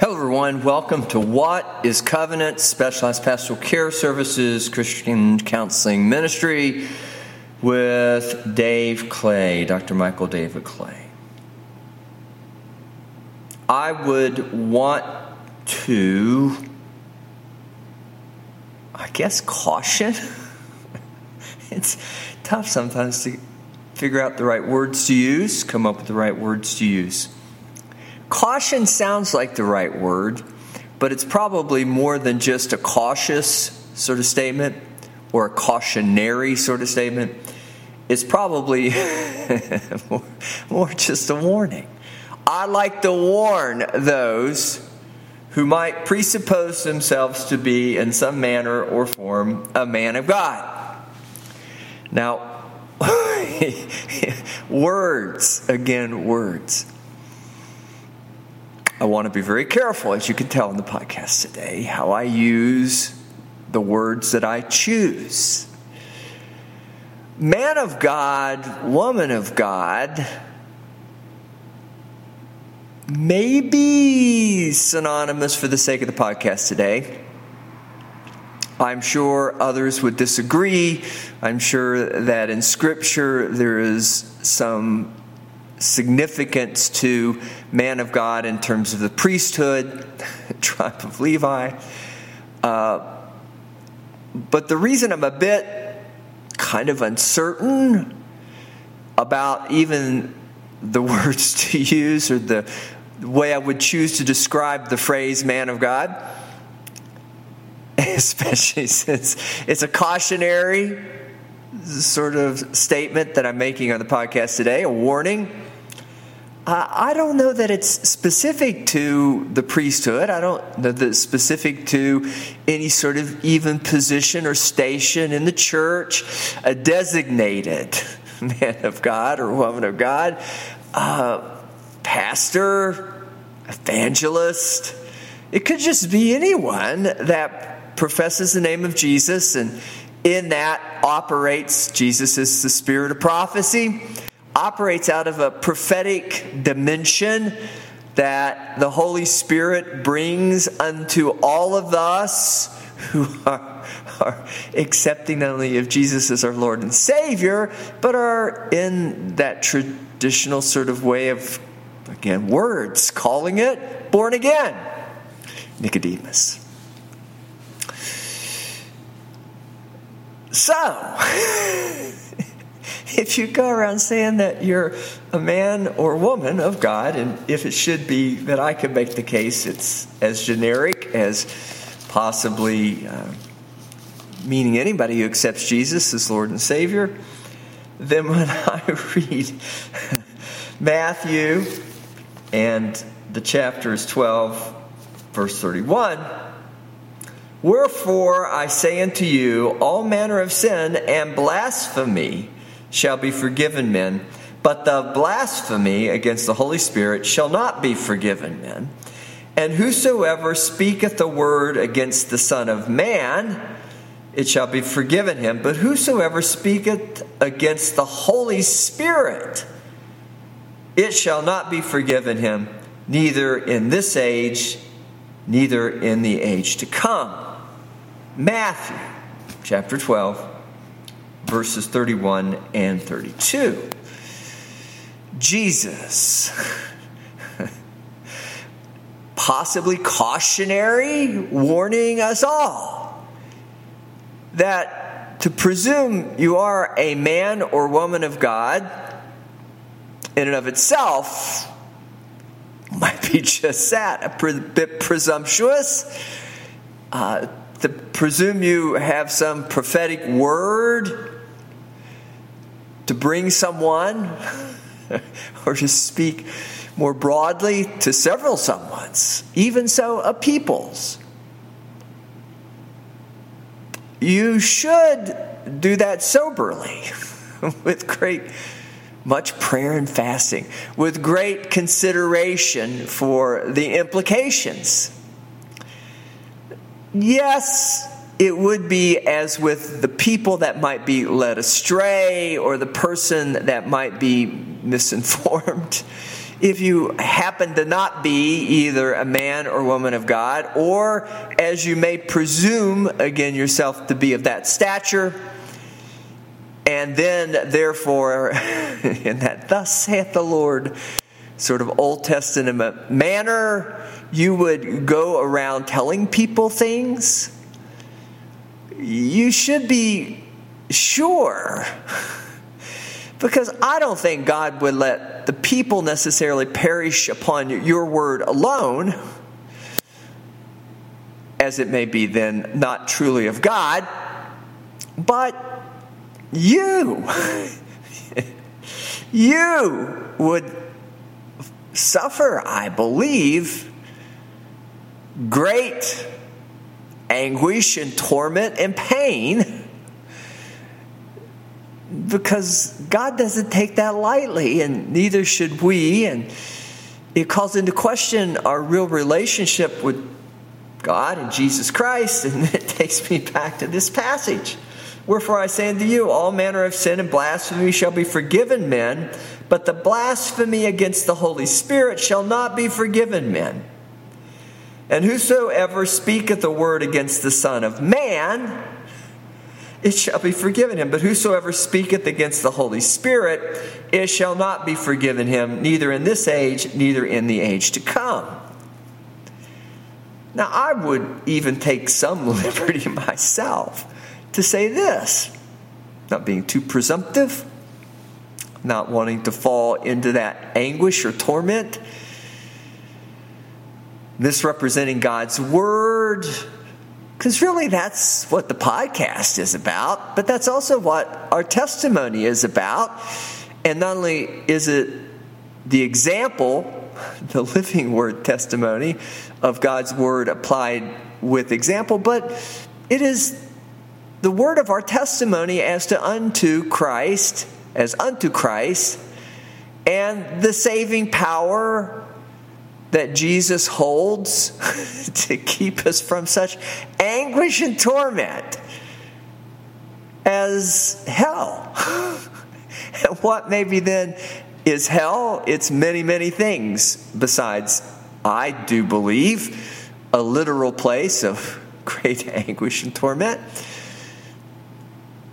Hello, everyone. Welcome to What is Covenant Specialized Pastoral Care Services Christian Counseling Ministry with Dave Clay, Dr. Michael David Clay. I would want to, I guess, caution. it's tough sometimes to figure out the right words to use, come up with the right words to use. Caution sounds like the right word, but it's probably more than just a cautious sort of statement or a cautionary sort of statement. It's probably more, just a warning. I like to warn those who might presuppose themselves to be, in some manner or form, a man of God. Now, words, again, words. I want to be very careful, as you can tell in the podcast today, how I use the words that I choose. Man of God, woman of God, maybe synonymous for the sake of the podcast today. I'm sure others would disagree. I'm sure that in Scripture there is some significance to man of God in terms of the priesthood, tribe of Levi. Uh, but the reason I'm a bit kind of uncertain about even the words to use or the way I would choose to describe the phrase man of God, especially since it's a cautionary sort of statement that I'm making on the podcast today, a warning I don't know that it's specific to the priesthood. I don't know that it's specific to any sort of even position or station in the church, a designated man of God or woman of God, uh, pastor, evangelist. It could just be anyone that professes the name of Jesus and in that operates Jesus is the spirit of prophecy operates out of a prophetic dimension that the Holy Spirit brings unto all of us who are, are, accepting not only of Jesus as our Lord and Savior, but are in that traditional sort of way of, again, words, calling it born again. Nicodemus. So, if you go around saying that you're a man or woman of God, and if it should be that I could make the case, it's as generic as possibly uh, meaning anybody who accepts Jesus as Lord and Savior, then when I read Matthew and the chapter is 12, verse 31. Wherefore I say unto you, all manner of sin and blasphemy shall be forgiven men, but the blasphemy against the Holy Spirit shall not be forgiven men. And whosoever speaketh a word against the Son of Man, it shall be forgiven him. But whosoever speaketh against the Holy Spirit, it shall not be forgiven him, neither in this age, neither in the age to come. Matthew chapter 12 verses 31 and 32. Jesus, possibly cautionary, warning us all that to presume you are a man or woman of God in and of itself might be just that, a pre- bit presumptuous. Uh, to presume you have some prophetic word to bring someone or to speak more broadly to several someones, even so, a people's. You should do that soberly, with great, much prayer and fasting, with great consideration for the implications. Yes, it would be as with the people that might be led astray or the person that might be misinformed. if you happen to not be either a man or woman of God, or as you may presume, again, yourself to be of that stature, and then, therefore, in that thus saith the Lord sort of Old Testament manner, you would go around telling people things, you should be sure. Because I don't think God would let the people necessarily perish upon your word alone, as it may be then not truly of God, but you, you would suffer, I believe, great anguish and torment and pain because God doesn't take that lightly, and neither should we. And it calls into question our real relationship with God and Jesus Christ. And it takes me back to this passage. Wherefore I say unto you, all manner of sin and blasphemy shall be forgiven men, but the blasphemy against the Holy Spirit shall not be forgiven men. And whosoever speaketh a word against the Son of Man, it shall be forgiven him. But whosoever speaketh against the Holy Spirit, it shall not be forgiven him, neither in this age, neither in the age to come. Now, I would even take some liberty myself to say this, not being too presumptive, not wanting to fall into that anguish or torment, misrepresenting God's word because really, that's what the podcast is about, but that's also what our testimony is about. And not only is it the example, the living word testimony of God's word applied with example, but it is the word of our testimony as to unto Christ, as unto Christ, and the saving power that Jesus holds to keep us from such anguish and torment as hell. and what maybe then is hell? It's many, many things besides, I do believe, a literal place of great anguish and torment.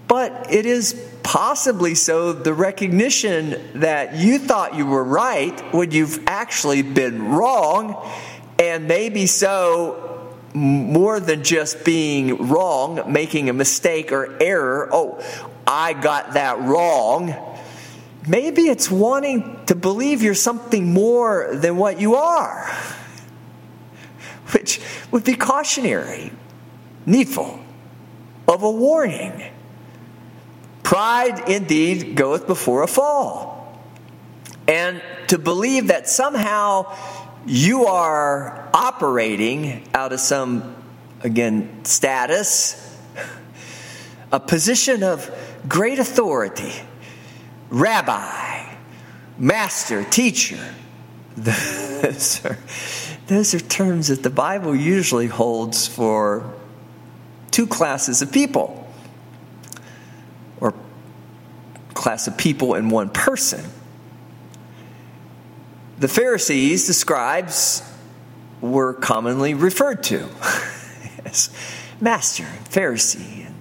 But it is possibly so the recognition that you thought you were right when you've actually been wrong, and maybe so more than just being wrong, making a mistake or error. Oh, I got that wrong. Maybe it's wanting to believe you're something more than what you are, which would be cautionary, needful, of a warning. Pride indeed goeth before a fall. And to believe that somehow you are operating out of some, again, status, a position of great authority, rabbi, master, teacher. Those are, those are terms that the Bible usually holds for two classes of people class of people in one person. The Pharisees, the scribes, were commonly referred to as master and Pharisee and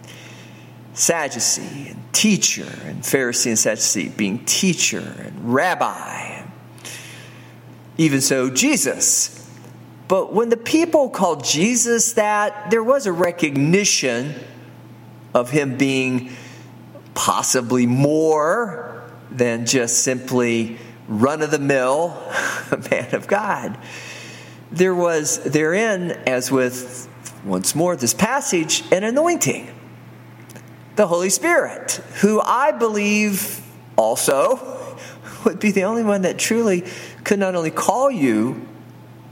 Sadducee and teacher, and Pharisee and Sadducee being teacher and rabbi. Even so, Jesus. But when the people called Jesus that, there was a recognition of him being possibly more than just simply run of the mill man of God. There was therein, as with once more this passage, an anointing. The Holy Spirit, who I believe also would be the only one that truly could not only call you,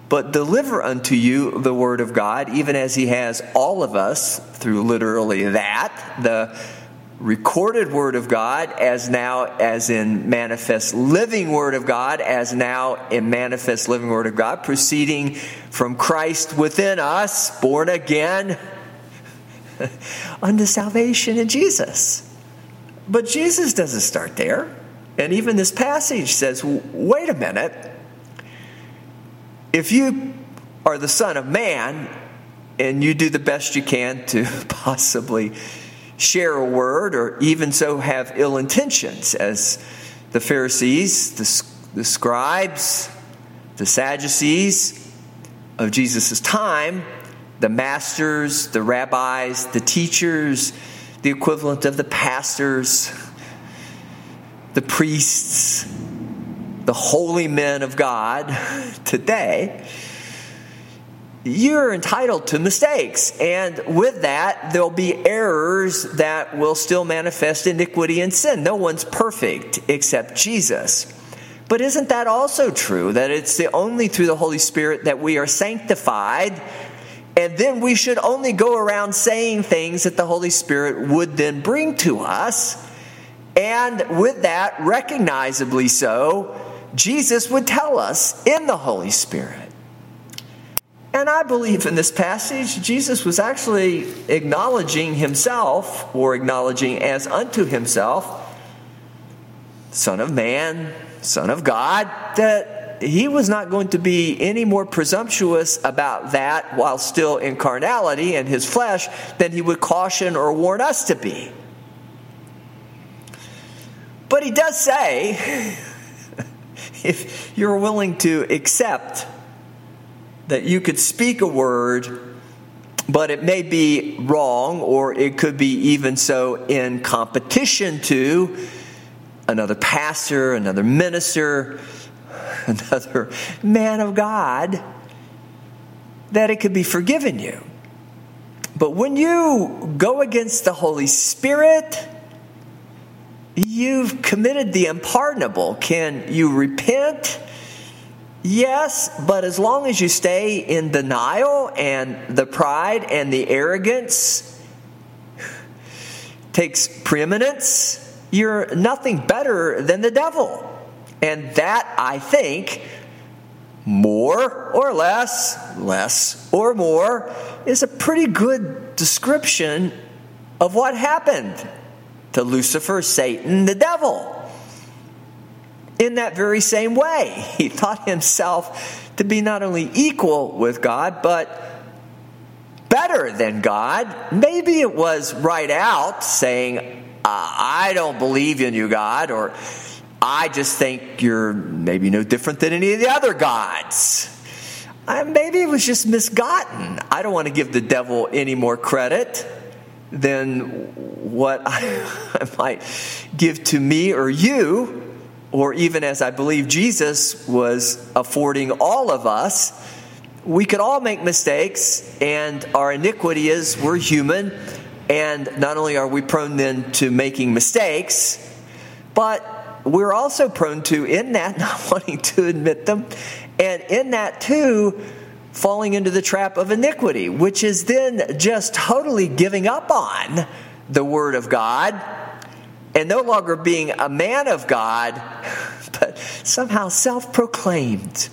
but deliver unto you the Word of God, even as He has all of us through literally that, the recorded word of God as now as in manifest living word of God as now in manifest living word of God proceeding from Christ within us born again unto salvation in Jesus. But Jesus doesn't start there. And even this passage says, wait a minute. if you are the Son of Man and you do the best you can to possibly share a word or even so have ill intentions, as the Pharisees, the, the scribes, the Sadducees of Jesus' time, the masters, the rabbis, the teachers, the equivalent of the pastors, the priests, the holy men of God today, you're entitled to mistakes. And with that, there'll be errors that will still manifest iniquity and sin. No one's perfect except Jesus. But isn't that also true that it's the only through the Holy Spirit that we are sanctified? And then we should only go around saying things that the Holy Spirit would then bring to us. And with that, recognizably so, Jesus would tell us in the Holy Spirit. And I believe in this passage, Jesus was actually acknowledging himself, or acknowledging as unto himself, Son of Man, Son of God, that he was not going to be any more presumptuous about that while still in carnality and his flesh than he would caution or warn us to be. But he does say, if you're willing to accept that you could speak a word, but it may be wrong, or it could be even so in competition to another pastor, another minister, another man of God, that it could be forgiven you. But when you go against the Holy Spirit, you've committed the unpardonable. Can you repent? Yes, but as long as you stay in denial and the pride and the arrogance takes preeminence, you're nothing better than the devil. And that, I think, more or less, less or more, is a pretty good description of what happened to Lucifer, Satan, the devil in that very same way. He thought himself to be not only equal with God, but better than God. Maybe it was right out saying, I don't believe in you, God, or I just think you're maybe no different than any of the other gods. Maybe it was just misgotten. I don't want to give the devil any more credit than what I might give to me or you or even as I believe Jesus was affording all of us, we could all make mistakes, and our iniquity is we're human, and not only are we prone then to making mistakes, but we're also prone to, in that, not wanting to admit them, and in that too, falling into the trap of iniquity, which is then just totally giving up on the Word of God and no longer being a man of God, but somehow self proclaimed.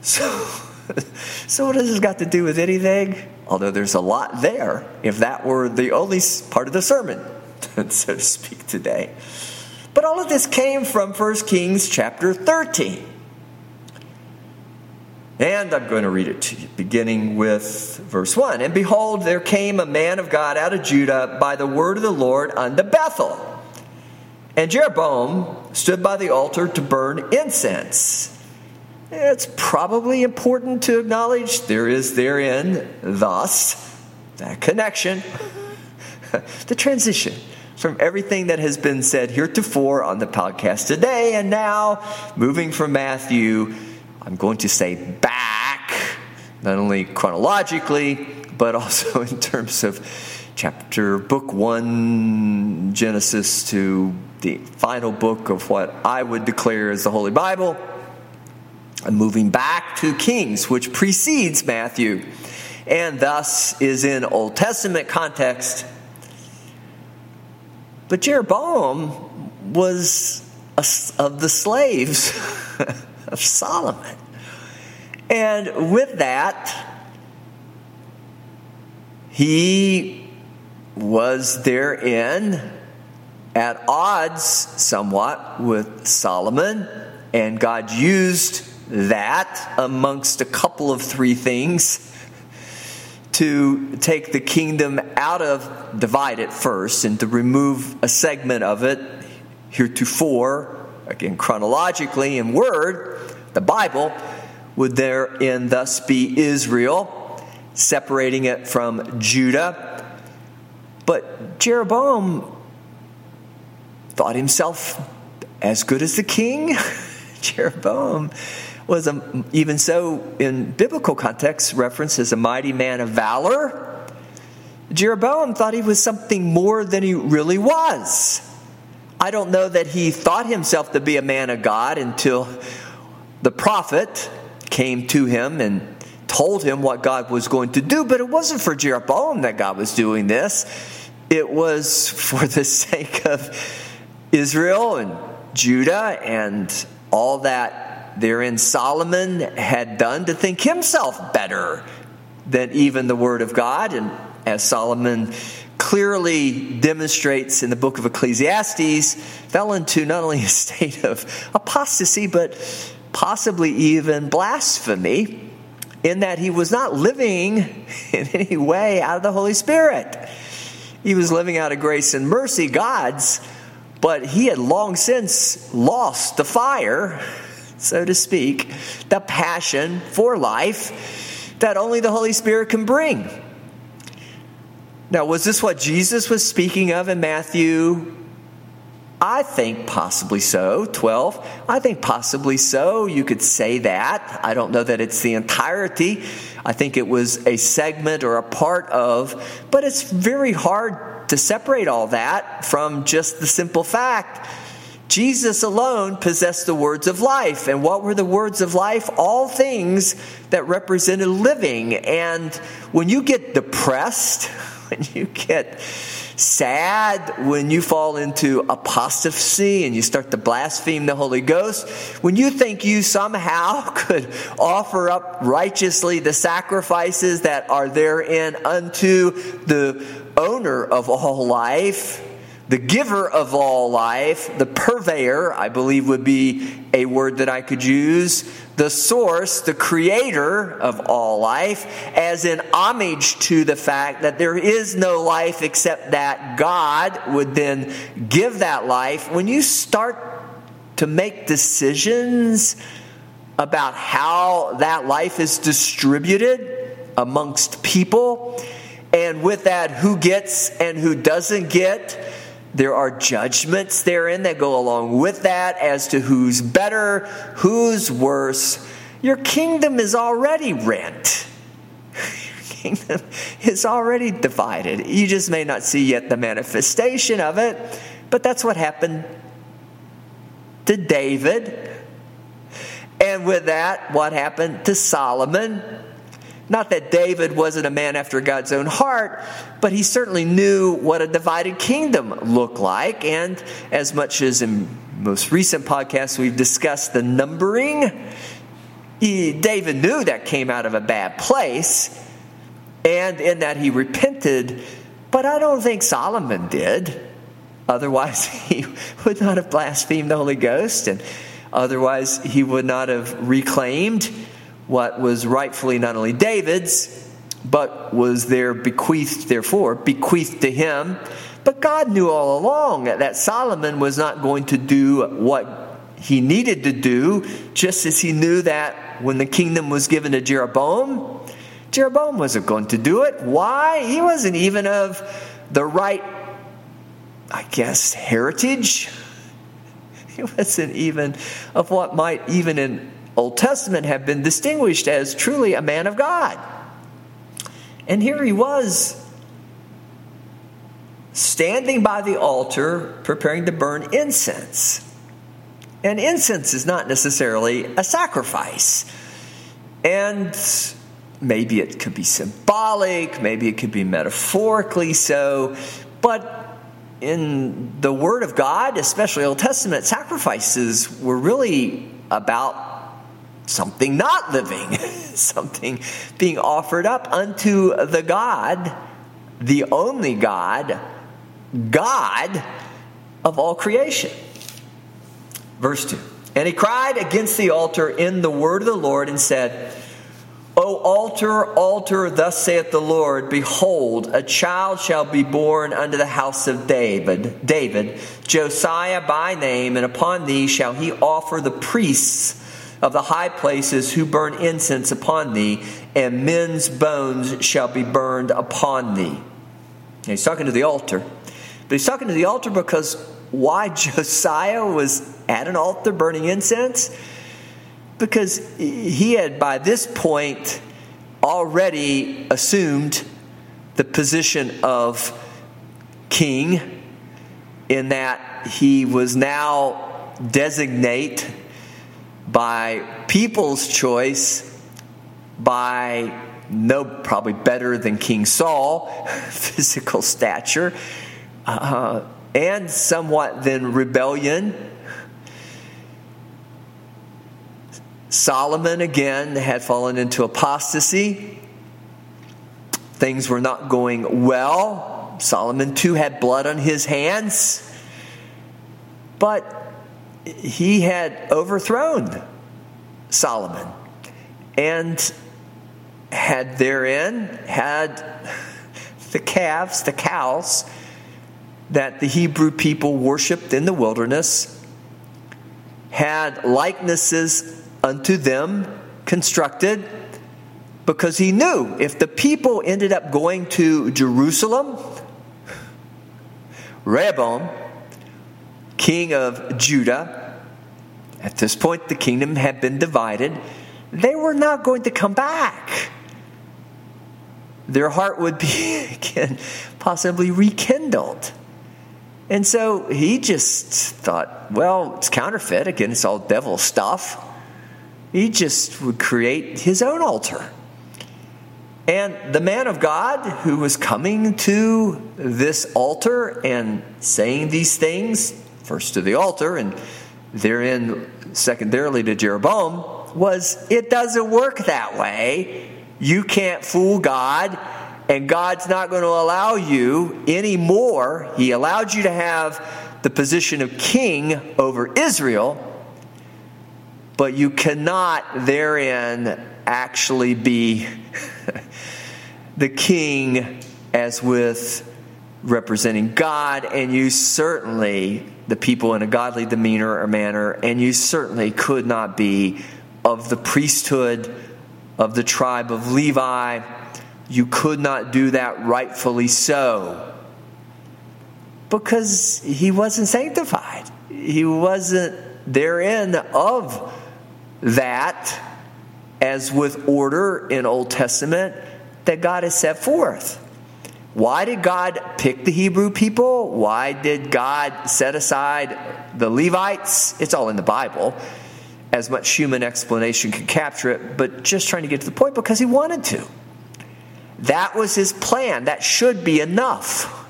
So, so, what has this got to do with anything? Although there's a lot there, if that were the only part of the sermon, so to speak, today. But all of this came from 1 Kings chapter 13. And I'm going to read it to you, beginning with verse 1. And behold, there came a man of God out of Judah by the word of the Lord unto Bethel. And Jeroboam stood by the altar to burn incense. It's probably important to acknowledge there is therein, thus, that connection, the transition from everything that has been said heretofore on the podcast today, and now moving from Matthew I'm going to say back, not only chronologically, but also in terms of chapter, book one, Genesis, to the final book of what I would declare as the Holy Bible. I'm moving back to Kings, which precedes Matthew, and thus is in Old Testament context. But Jeroboam was a, of the slaves of Solomon. And with that, he was therein at odds somewhat with Solomon And God used that amongst a couple of three things to take the kingdom out of, divide it first, and to remove a segment of it heretofore, again, chronologically in word, the Bible, would therein thus be Israel, separating it from Judah. But Jeroboam thought himself as good as the king. Jeroboam was a, even so in biblical context referenced as a mighty man of valor. Jeroboam thought he was something more than he really was. I don't know that he thought himself to be a man of God until the prophet came to him and told him what God was going to do, but it wasn't for Jeroboam that God was doing this. It was for the sake of Israel and Judah and all that therein Solomon had done to think himself better than even the Word of God. And as Solomon clearly demonstrates in the book of Ecclesiastes, fell into not only a state of apostasy, but possibly even blasphemy, in that he was not living in any way out of the Holy Spirit. He was living out of grace and mercy, God's, but he had long since lost the fire, so to speak, the passion for life that only the Holy Spirit can bring. Now, was this what Jesus was speaking of in Matthew? I think possibly so. 12. I think possibly so. You could say that. I don't know that it's the entirety. I think it was a segment or a part of, but it's very hard to separate all that from just the simple fact Jesus alone possessed the words of life. And what were the words of life? All things that represented living. And when you get depressed, when you get sad, when you fall into apostasy and you start to blaspheme the Holy Ghost, when you think you somehow could offer up righteously the sacrifices that are therein unto the owner of all life, the giver of all life, the purveyor, I believe would be a word that I could use, the source, the creator of all life, as in homage to the fact that there is no life except that God would then give that life. When you start to make decisions about how that life is distributed amongst people, and with that, who gets and who doesn't get. There are judgments therein that go along with that as to who's better, who's worse. Your kingdom is already rent. Your kingdom is already divided. You just may not see yet the manifestation of it, but that's what happened to David. And with that, what happened to Solomon? Not that David wasn't a man after God's own heart, but he certainly knew what a divided kingdom looked like. And as much as in most recent podcasts we've discussed the numbering, he, David knew that came out of a bad place, and in that he repented. But I don't think Solomon did. Otherwise, he would not have blasphemed the Holy Ghost, and otherwise, he would not have reclaimed what was rightfully not only David's, but was there bequeathed, therefore, bequeathed to him. But God knew all along that Solomon was not going to do what he needed to do, just as he knew that when the kingdom was given to Jeroboam, Jeroboam wasn't going to do it. Why? He wasn't even of the right, I guess, heritage. He wasn't even of what might, even in Old Testament have been distinguished as truly a man of God. And here he was standing by the altar preparing to burn incense. And incense is not necessarily a sacrifice. And maybe it could be symbolic, maybe it could be metaphorically so, but in the Word of God, especially Old Testament, sacrifices were really about something not living, something being offered up unto the God, the only God, God of all creation. Verse 2 And he cried against the altar in the word of the Lord and said, O altar, altar, thus saith the Lord, behold, a child shall be born unto the house of David, David, Josiah by name, and upon thee shall he offer the priests of the high places who burn incense upon thee, and men's bones shall be burned upon thee. he's talking to the altar. But he's talking to the altar because why Josiah was at an altar burning incense? because he had by this point already assumed the position of king in that he was now designate by people's choice by no probably better than king saul physical stature uh, and somewhat than rebellion Solomon again had fallen into apostasy. Things were not going well. Solomon too had blood on his hands. But he had overthrown Solomon and had therein had the calves, the cows that the Hebrew people worshiped in the wilderness, had likenesses unto them constructed because he knew if the people ended up going to Jerusalem, Rehoboam, king of Judah, at this point the kingdom had been divided, they were not going to come back. Their heart would be again possibly rekindled. And so he just thought, well, it's counterfeit. Again, it's all devil stuff. He just would create his own altar. And the man of God who was coming to this altar and saying these things, first to the altar and therein secondarily to Jeroboam, was it doesn't work that way. You can't fool God, and God's not going to allow you anymore. He allowed you to have the position of king over Israel but you cannot therein actually be the king as with representing God, and you certainly, the people in a godly demeanor or manner, and you certainly could not be of the priesthood of the tribe of Levi. You could not do that rightfully so because he wasn't sanctified. He wasn't therein of that, as with order in Old Testament, that God has set forth. Why did God pick the Hebrew people? Why did God set aside the Levites? It's all in the Bible. As much human explanation can capture it, but just trying to get to the point because he wanted to. That was his plan. That should be enough.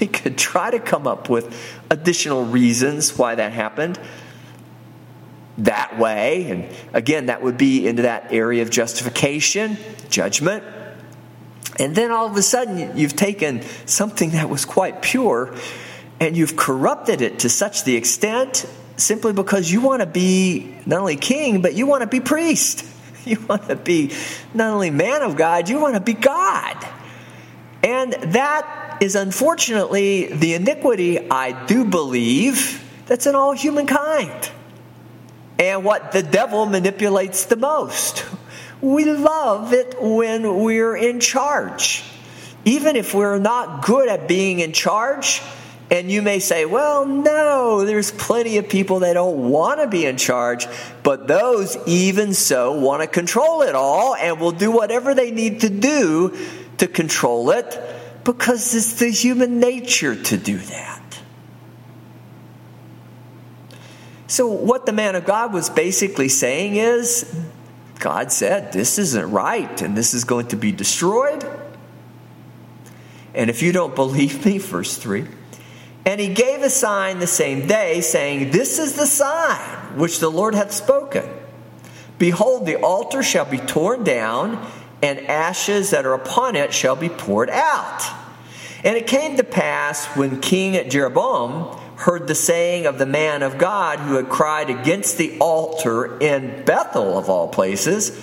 We could try to come up with additional reasons why that happened, that way. And again, that would be into that area of justification, judgment. And then all of a sudden, you've taken something that was quite pure and you've corrupted it to such the extent simply because you want to be not only king, but you want to be priest. You want to be not only man of God, you want to be God. And that is unfortunately the iniquity, I do believe, that's in all humankind and what the devil manipulates the most. We love it when we're in charge. Even if we're not good at being in charge, and you may say, well, no, there's plenty of people that don't want to be in charge, but those, even so, want to control it all and will do whatever they need to do to control it because it's the human nature to do that. So, what the man of God was basically saying is God said, This isn't right and this is going to be destroyed. And if you don't believe me, verse 3 and he gave a sign the same day, saying, This is the sign which the Lord hath spoken. Behold, the altar shall be torn down, and ashes that are upon it shall be poured out. And it came to pass when King Jeroboam heard the saying of the man of God who had cried against the altar in Bethel, of all places,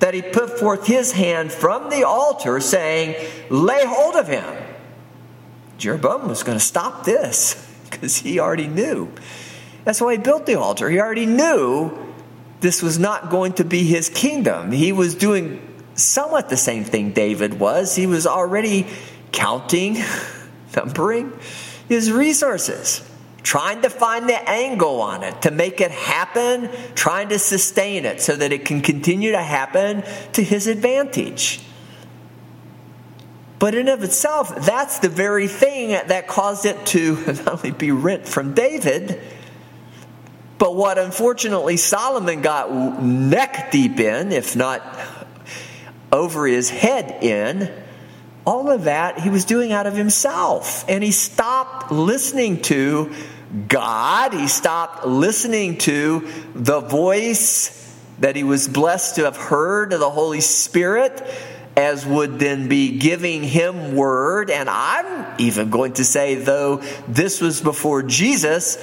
that he put forth his hand from the altar, saying, Lay hold of him. Jeroboam was going to stop this because he already knew. That's why he built the altar. He already knew this was not going to be his kingdom. He was doing somewhat the same thing David was. He was already counting, numbering his resources, trying to find the angle on it to make it happen, trying to sustain it so that it can continue to happen to his advantage. But in of itself, that's the very thing that caused it to not only be rent from David, but what unfortunately Solomon got neck deep in, if not over his head in, all of that he was doing out of himself. And he stopped listening to God, he stopped listening to the voice that he was blessed to have heard of the Holy Spirit as would then be giving him word. And I'm even going to say, though this was before Jesus,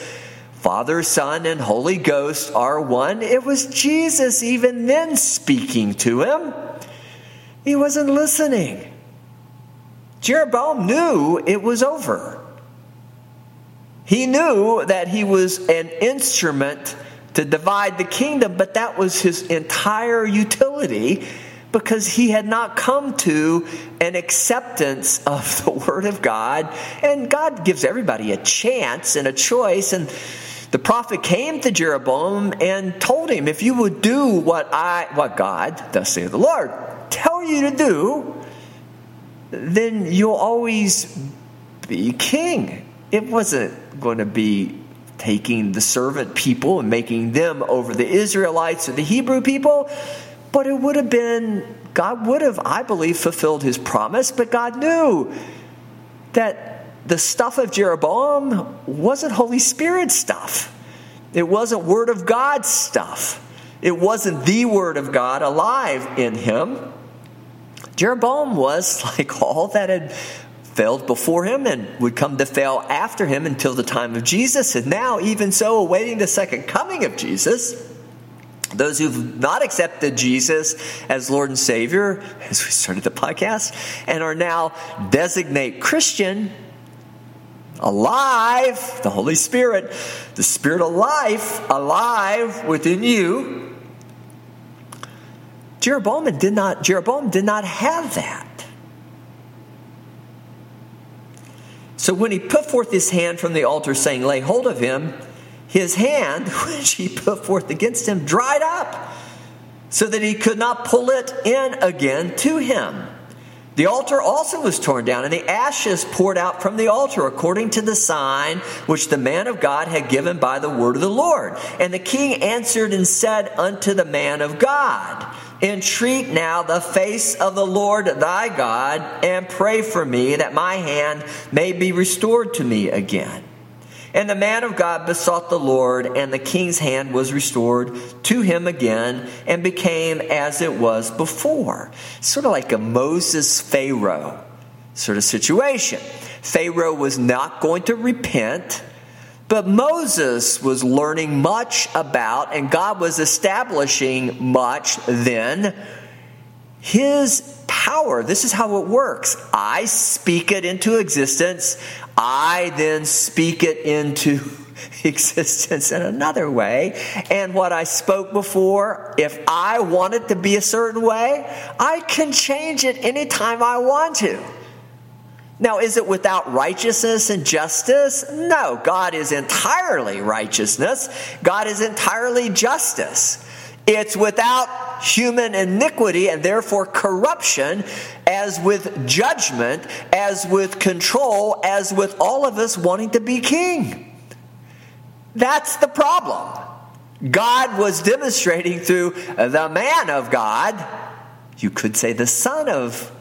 Father, Son, and Holy Ghost are one. It was Jesus even then speaking to him. He wasn't listening. Jeroboam knew it was over. He knew that he was an instrument to divide the kingdom, but that was his entire utility because he had not come to an acceptance of the Word of God. And God gives everybody a chance and a choice. And the prophet came to Jeroboam and told him, If you would do what I, what God, thus saith the Lord, tell you to do, then you'll always be king. It wasn't going to be taking the servant people and making them over the Israelites or the Hebrew people, but it would have been, God would have, I believe, fulfilled his promise, but God knew that the stuff of Jeroboam wasn't Holy Spirit stuff. It wasn't Word of God stuff. It wasn't the Word of God alive in him. Jeroboam was like all that had failed before him and would come to fail after him until the time of Jesus. And now, even so, awaiting the second coming of Jesus, those who've not accepted Jesus as Lord and Savior, as we started the podcast, and are now designate Christian, alive, the Holy Spirit, the Spirit of life, alive within you. Jeroboam did not, Jeroboam did not have that. So when he put forth his hand from the altar, saying, Lay hold of him, his hand, which he put forth against him, dried up, so that he could not pull it in again to him. The altar also was torn down, and the ashes poured out from the altar, according to the sign which the man of God had given by the word of the Lord. And the king answered and said unto the man of God, Entreat now the face of the Lord thy God, and pray for me that my hand may be restored to me again. And the man of God besought the Lord, and the king's hand was restored to him again and became as it was before. Sort of like a Moses Pharaoh sort of situation. Pharaoh was not going to repent, but Moses was learning much about, and God was establishing much then. His power. This is how it works. I speak it into existence. I then speak it into existence in another way. And what I spoke before, if I want it to be a certain way, I can change it anytime I want to. Now, is it without righteousness and justice? No, God is entirely righteousness. God is entirely justice. It's without human iniquity and therefore corruption, as with judgment, as with control, as with all of us wanting to be king. That's the problem. God was demonstrating through the man of God, you could say the Son of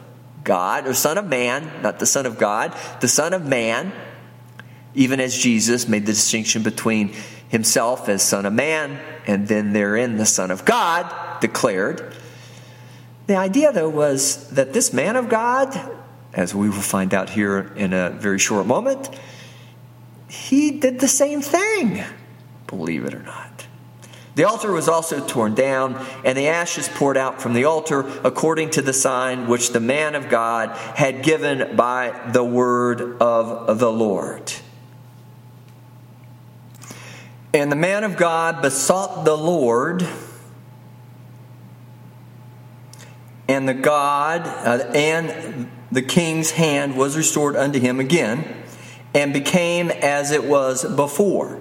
God, or Son of Man, not the Son of God, the Son of Man, even as Jesus made the distinction between himself as Son of Man and then therein the Son of God declared. The idea, though, was that this man of God, as we will find out here in a very short moment, he did the same thing, believe it or not. The altar was also torn down, and the ashes poured out from the altar according to the sign which the man of God had given by the word of the Lord. And the man of God besought the Lord, and the God uh, and the king's hand was restored unto him again, and became as it was before.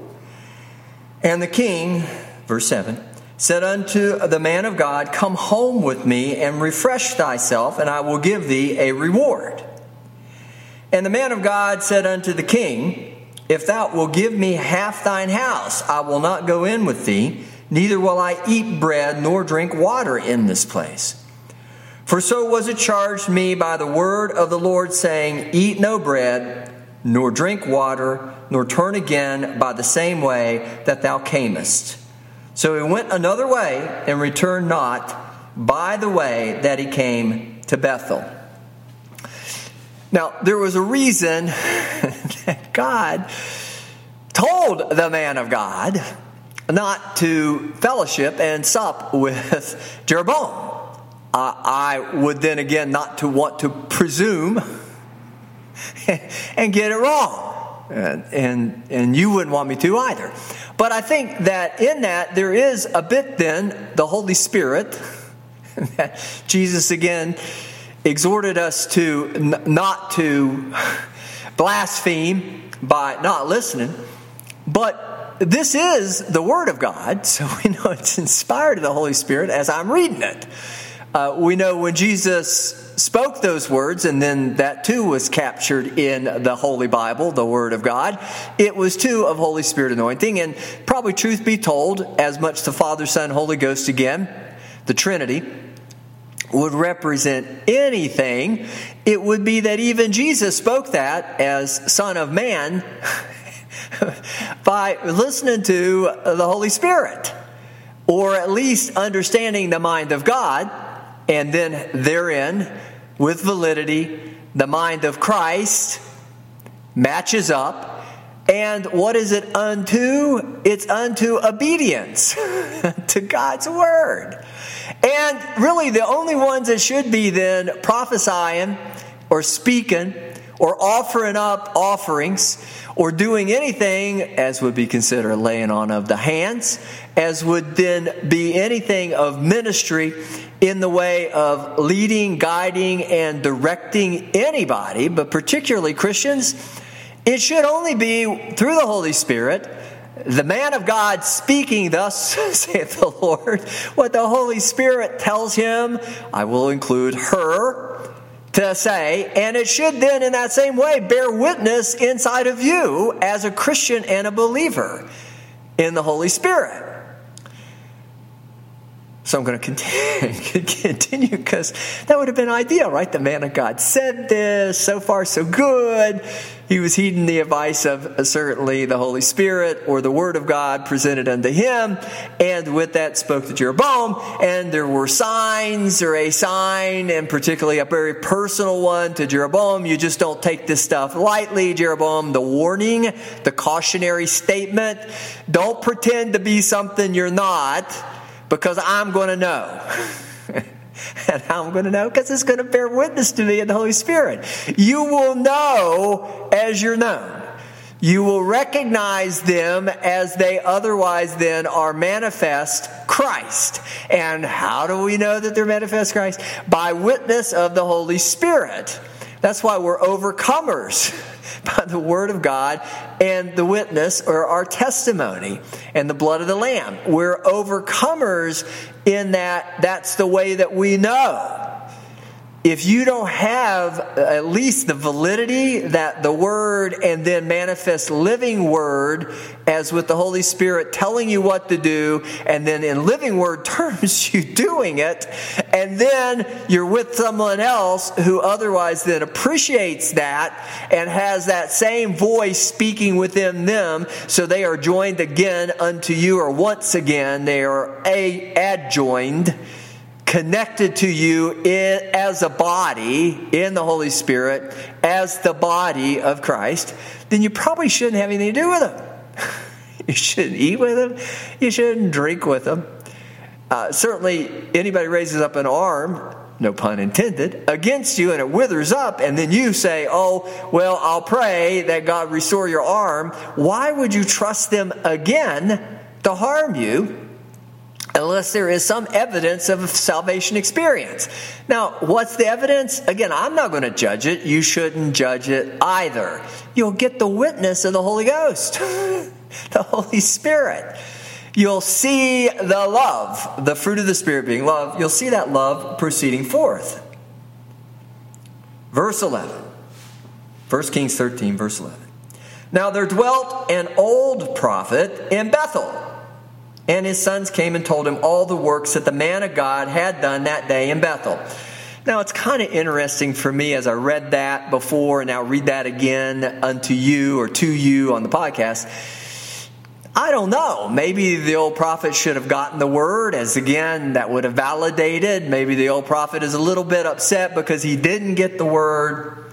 And the king Verse 7 said unto the man of God, Come home with me and refresh thyself, and I will give thee a reward. And the man of God said unto the king, If thou wilt give me half thine house, I will not go in with thee, neither will I eat bread nor drink water in this place. For so was it charged me by the word of the Lord, saying, Eat no bread, nor drink water, nor turn again by the same way that thou camest. So he went another way and returned not by the way that he came to Bethel. Now, there was a reason that God told the man of God not to fellowship and sup with Jeroboam. Uh, I would then again not to want to presume and get it wrong. And, and, and you wouldn't want me to either. But I think that in that there is a bit then the Holy Spirit that Jesus again exhorted us to n- not to blaspheme by not listening. But this is the Word of God, so we know it's inspired of the Holy Spirit as I'm reading it. Uh, we know when Jesus spoke those words, and then that too was captured in the Holy Bible, the Word of God. It was too of Holy Spirit anointing, and probably, truth be told, as much the Father, Son, Holy Ghost again, the Trinity, would represent anything, it would be that even Jesus spoke that as Son of Man by listening to the Holy Spirit, or at least understanding the mind of God and then therein, with validity, the mind of Christ matches up. And what is it unto? It's unto obedience to God's word. And really, the only ones that should be then prophesying or speaking or offering up offerings or doing anything as would be considered laying on of the hands, as would then be anything of ministry in the way of leading, guiding, and directing anybody, but particularly Christians, it should only be through the Holy Spirit, the man of God speaking, thus saith the Lord, what the Holy Spirit tells him, I will include her to say, and it should then, in that same way, bear witness inside of you as a Christian and a believer in the Holy Spirit. So I'm going to continue because that would have been ideal, right? The man of God said this, so far so good. He was heeding the advice of uh, certainly the Holy Spirit or the Word of God presented unto him, and with that spoke to Jeroboam. And there were signs or a sign, and particularly a very personal one to Jeroboam. You just don't take this stuff lightly, Jeroboam. The warning, the cautionary statement. Don't pretend to be something you're not because I'm going to know. and how I'm going to know? Because it's going to bear witness to me in the Holy Spirit. You will know as you're known. You will recognize them as they otherwise then are manifest Christ. And how do we know that they're manifest Christ? By witness of the Holy Spirit. That's why we're overcomers by the word of God and the witness or our testimony and the blood of the lamb. We're overcomers in that that's the way that we know if you don't have uh, at least the validity that the Word and then manifest living Word, as with the Holy Spirit telling you what to do, and then in living Word terms, you doing it, and then you're with someone else who otherwise then appreciates that and has that same voice speaking within them, so they are joined again unto you, or once again, they are a adjoined connected to you in, as a body in the Holy Spirit, as the body of Christ, then you probably shouldn't have anything to do with them. you shouldn't eat with them. You shouldn't drink with them. Uh, certainly, anybody raises up an arm, no pun intended, against you and it withers up, and then you say, Oh, well, I'll pray that God restore your arm. Why would you trust them again to harm you? Unless there is some evidence of a salvation experience. Now, what's the evidence? Again, I'm not going to judge it. You shouldn't judge it either. You'll get the witness of the Holy Ghost, the Holy Spirit. You'll see the love, the fruit of the Spirit being love. You'll see that love proceeding forth. Verse 11. 1 Kings 13, verse 11. Now there dwelt an old prophet in Bethel and his sons came and told him all the works that the man of God had done that day in Bethel. Now, it's kind of interesting for me as I read that before and now read that again unto you or to you on the podcast. I don't know. Maybe the old prophet should have gotten the word, as again, that would have validated. Maybe the old prophet is a little bit upset because he didn't get the word.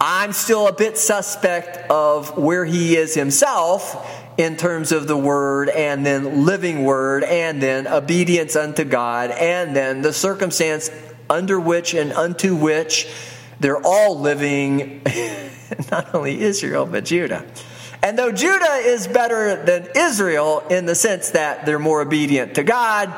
I'm still a bit suspect of where he is himself in terms of the word and then living word and then obedience unto God and then the circumstance under which and unto which they're all living, not only Israel, but Judah. And though Judah is better than Israel in the sense that they're more obedient to God,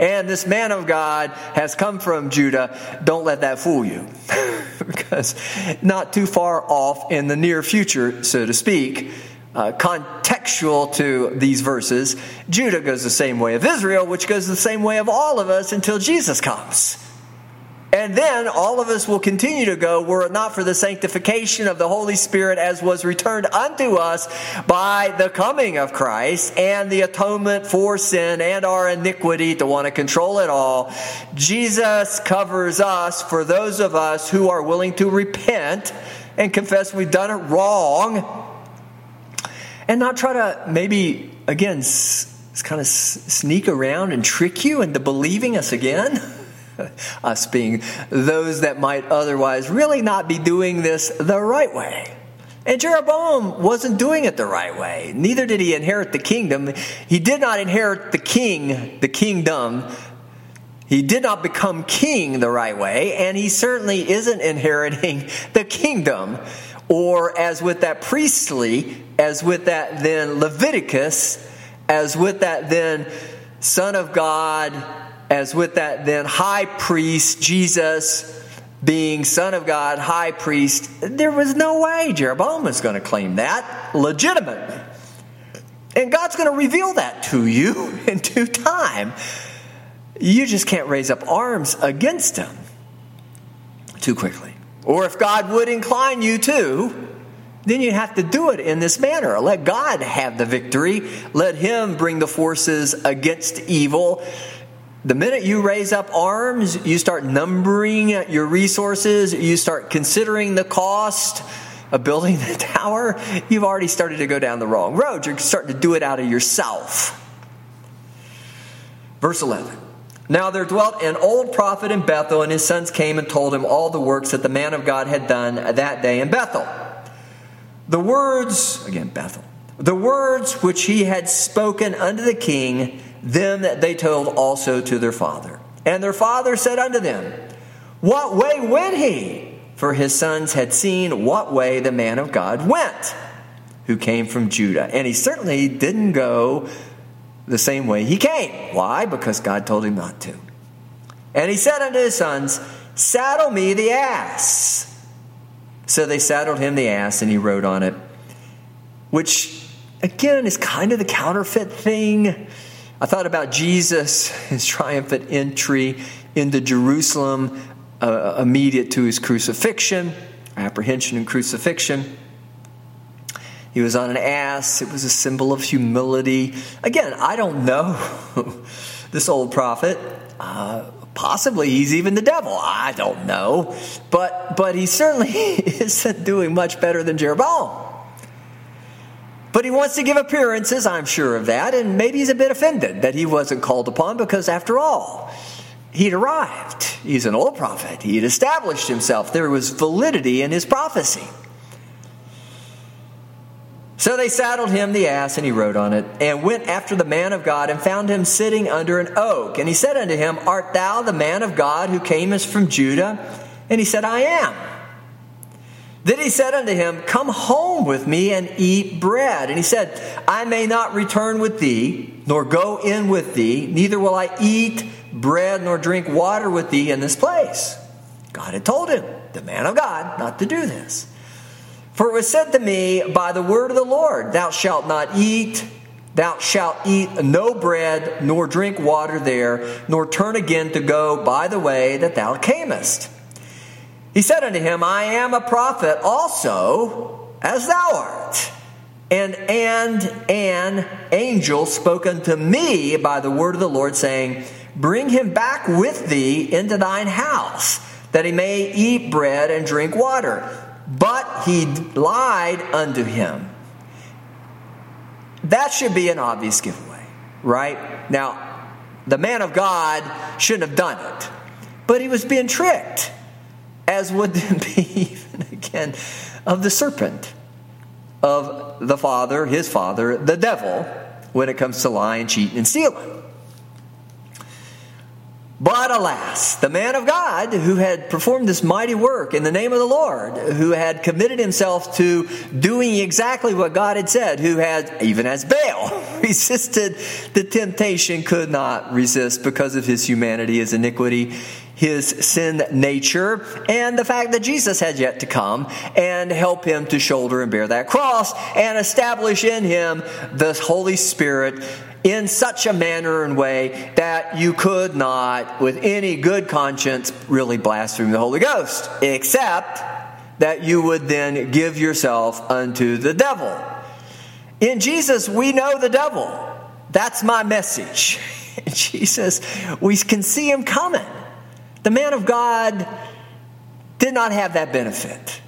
and this man of God has come from Judah, don't let that fool you. because not too far off in the near future, so to speak, uh, contextual to these verses, Judah goes the same way of Israel, which goes the same way of all of us until Jesus comes. And then all of us will continue to go were it not for the sanctification of the Holy Spirit as was returned unto us by the coming of Christ and the atonement for sin and our iniquity to want to control it all. Jesus covers us for those of us who are willing to repent and confess we've done it wrong and not try to maybe, again, s- kind of s- sneak around and trick you into believing us again. us being those that might otherwise really not be doing this the right way. And Jeroboam wasn't doing it the right way. Neither did he inherit the kingdom. He did not inherit the king, the kingdom. He did not become king the right way, and he certainly isn't inheriting the kingdom or as with that priestly, as with that then Leviticus, as with that then Son of God, as with that then high priest, Jesus being Son of God, high priest, there was no way Jeroboam was going to claim that legitimately. And God's going to reveal that to you in due time. You just can't raise up arms against him too quickly. Or if God would incline you to, then you have to do it in this manner. Let God have the victory. Let Him bring the forces against evil. The minute you raise up arms, you start numbering your resources, you start considering the cost of building the tower, you've already started to go down the wrong road. You're starting to do it out of yourself. Verse 11. Now there dwelt an old prophet in Bethel, and his sons came and told him all the works that the man of God had done that day in Bethel. The words, again, Bethel, the words which he had spoken unto the king, them that they told also to their father. And their father said unto them, What way went he? For his sons had seen what way the man of God went, who came from Judah. And he certainly didn't go the same way he came. Why? Because God told him not to. And he said unto his sons, Saddle me the ass. So they saddled him the ass, and he rode on it, which again is kind of the counterfeit thing. I thought about Jesus, his triumphant entry into Jerusalem uh, immediate to his crucifixion, apprehension and crucifixion. He was on an ass. It was a symbol of humility. Again, I don't know this old prophet. Uh, possibly he's even the devil. I don't know. But, but he certainly isn't doing much better than Jeroboam. But he wants to give appearances, I'm sure of that, and maybe he's a bit offended that he wasn't called upon because, after all, he'd arrived. He's an old prophet. he'd established himself. There was validity in his prophecy. So they saddled him the ass, and he rode on it, and went after the man of God, and found him sitting under an oak. And he said unto him, Art thou the man of God who camest from Judah? And he said, I am. Then he said unto him, Come home with me and eat bread. And he said, I may not return with thee, nor go in with thee, neither will I eat bread nor drink water with thee in this place. God had told him, the man of God, not to do this. For it was said to me by the word of the Lord, Thou shalt not eat, thou shalt eat no bread, nor drink water there, nor turn again to go by the way that thou camest. He said unto him, I am a prophet also, as thou art. And and an angel spoke unto me by the word of the Lord, saying, Bring him back with thee into thine house, that he may eat bread and drink water. But he lied unto him. That should be an obvious giveaway, right? Now, the man of God shouldn't have done it, but he was being tricked, as would be even again of the serpent, of the father, his father, the devil, when it comes to lying, cheating, and stealing. But alas, the man of God who had performed this mighty work in the name of the Lord, who had committed himself to doing exactly what God had said, who had, even as Baal, resisted the temptation, could not resist because of his humanity, his iniquity, his sin nature, and the fact that Jesus had yet to come and help him to shoulder and bear that cross and establish in him the Holy Spirit in such a manner and way that you could not, with any good conscience, really blaspheme the Holy Ghost, except that you would then give yourself unto the devil. In Jesus, we know the devil. That's my message. Jesus, we can see him coming. The man of God did not have that benefit.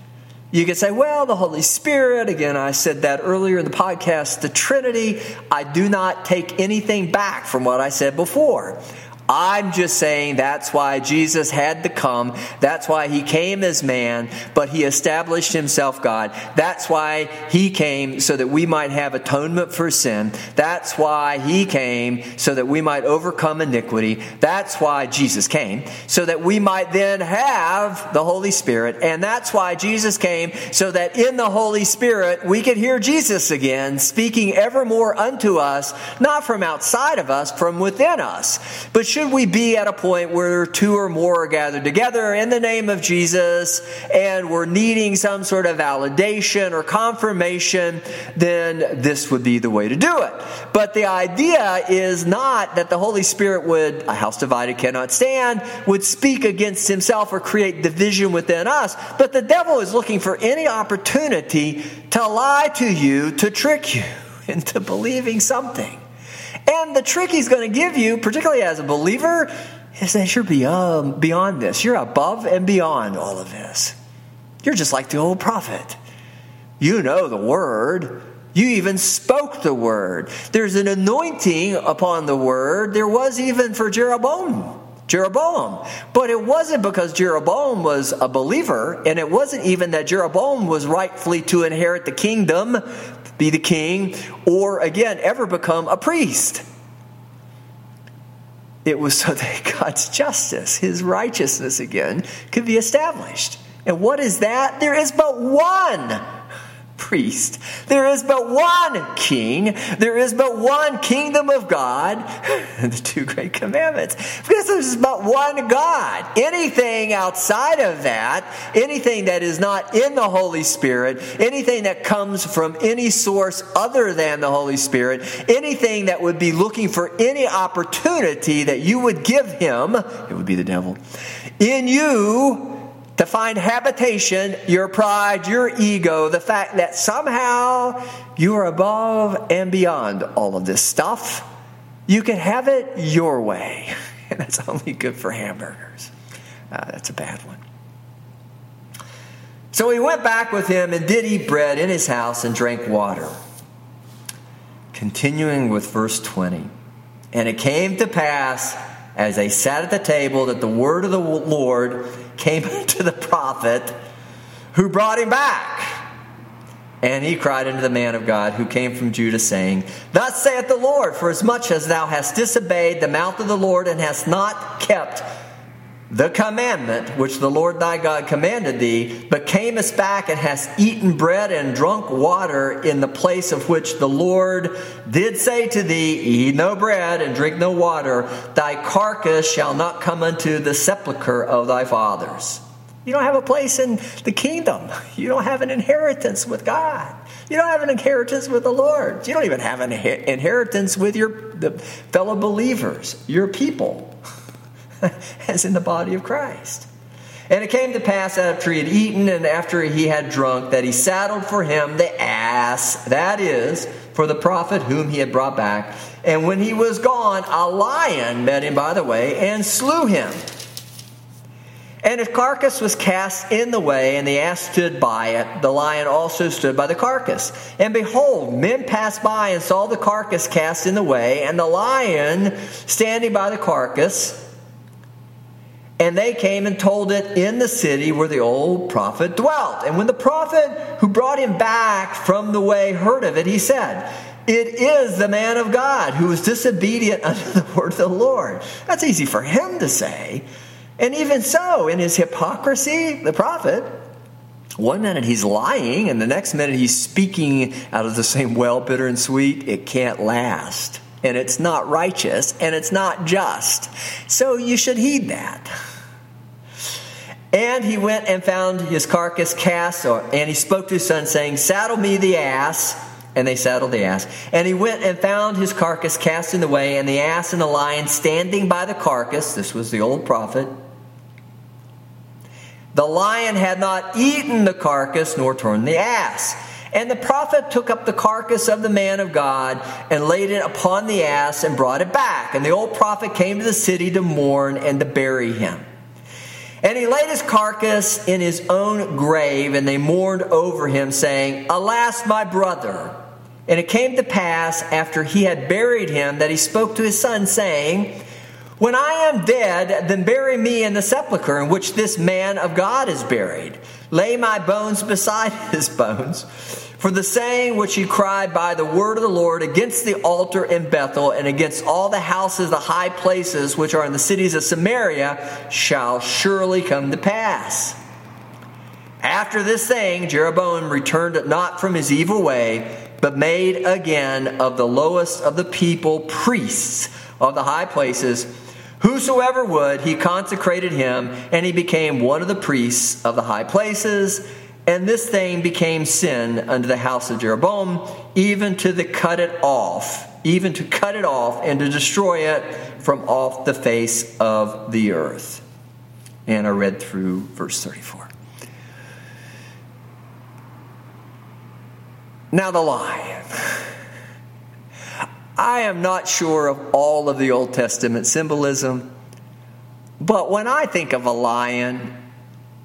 You could say, well, the Holy Spirit, again, I said that earlier in the podcast, the Trinity, I do not take anything back from what I said before. I'm just saying that's why Jesus had to come. That's why he came as man, but he established himself God. That's why he came so that we might have atonement for sin. That's why he came so that we might overcome iniquity. That's why Jesus came so that we might then have the Holy Spirit. And that's why Jesus came so that in the Holy Spirit we could hear Jesus again speaking evermore unto us, not from outside of us, from within us. But should we be at a point where two or more are gathered together in the name of Jesus and we're needing some sort of validation or confirmation, then this would be the way to do it. But the idea is not that the Holy Spirit would, a house divided cannot stand, would speak against himself or create division within us, but the devil is looking for any opportunity to lie to you, to trick you into believing something. And the trick he's going to give you, particularly as a believer, is that you're beyond, beyond this. You're above and beyond all of this. You're just like the old prophet. You know the word. You even spoke the word. There's an anointing upon the word. There was even for Jeroboam. Jeroboam. But it wasn't because Jeroboam was a believer, and it wasn't even that Jeroboam was rightfully to inherit the kingdom be the king, or again, ever become a priest. It was so that God's justice, his righteousness again, could be established. And what is that? There is but one priest. There is but one king. There is but one kingdom of God. the two great commandments. Because there's but one God. Anything outside of that, anything that is not in the Holy Spirit, anything that comes from any source other than the Holy Spirit, anything that would be looking for any opportunity that you would give him, it would be the devil, in you to find habitation, your pride, your ego, the fact that somehow you are above and beyond all of this stuff. You can have it your way. And that's only good for hamburgers. Uh, that's a bad one. So he went back with him and did eat bread in his house and drank water. Continuing with verse 20. And it came to pass as they sat at the table that the word of the Lord came to the prophet who brought him back. And he cried unto the man of God who came from Judah, saying, Thus saith the Lord, for as much as thou hast disobeyed the mouth of the Lord and hast not kept the commandment which the Lord thy God commanded thee, but camest back and hast eaten bread and drunk water in the place of which the Lord did say to thee, Eat no bread and drink no water, thy carcass shall not come unto the sepulchre of thy fathers. You don't have a place in the kingdom. You don't have an inheritance with God. You don't have an inheritance with the Lord. You don't even have an inheritance with your fellow believers, your people. as in the body of Christ. And it came to pass after he had eaten and after he had drunk that he saddled for him the ass, that is, for the prophet whom he had brought back. And when he was gone, a lion met him by the way and slew him. And his carcass was cast in the way, and the ass stood by it. The lion also stood by the carcass. And behold, men passed by and saw the carcass cast in the way, and the lion standing by the carcass. And they came and told it in the city where the old prophet dwelt. And when the prophet who brought him back from the way heard of it, he said, It is the man of God who was disobedient unto the word of the Lord. That's easy for him to say. And even so, in his hypocrisy, the prophet, one minute he's lying, and the next minute he's speaking out of the same well, bitter and sweet. It can't last and it's not righteous and it's not just. So you should heed that. And he went and found his carcass cast, and he spoke to his son, saying, Saddle me the ass. And they saddled the ass. And he went and found his carcass cast in the way, and the ass and the lion standing by the carcass. This was the old prophet. The lion had not eaten the carcass nor torn the ass. And the prophet took up the carcass of the man of God and laid it upon the ass and brought it back. And the old prophet came to the city to mourn and to bury him. And he laid his carcass in his own grave, and they mourned over him, saying, Alas, my brother. And it came to pass, after he had buried him, that he spoke to his son, saying, When I am dead, then bury me in the sepulchre in which this man of God is buried. Lay my bones beside his bones. For the saying which he cried by the word of the Lord against the altar in Bethel and against all the houses, the high places which are in the cities of Samaria, shall surely come to pass. After this thing, Jeroboam returned not from his evil way, but made again of the lowest of the people priests of the high places. Whosoever would, he consecrated him, and he became one of the priests of the high places and this thing became sin unto the house of Jeroboam, even to the cut it off, even to cut it off and to destroy it from off the face of the earth. And I read through verse 34. Now, the lion. I am not sure of all of the Old Testament symbolism, but when I think of a lion,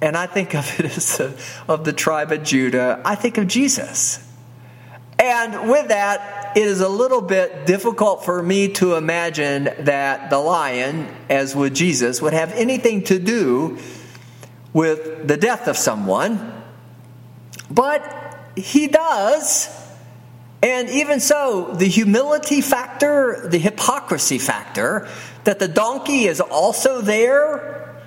and I think of it as a, of the tribe of Judah, I think of Jesus. And with that, it is a little bit difficult for me to imagine that the lion, as with Jesus, would have anything to do with the death of someone. But he does. And even so, the humility factor, the hypocrisy factor, that the donkey is also there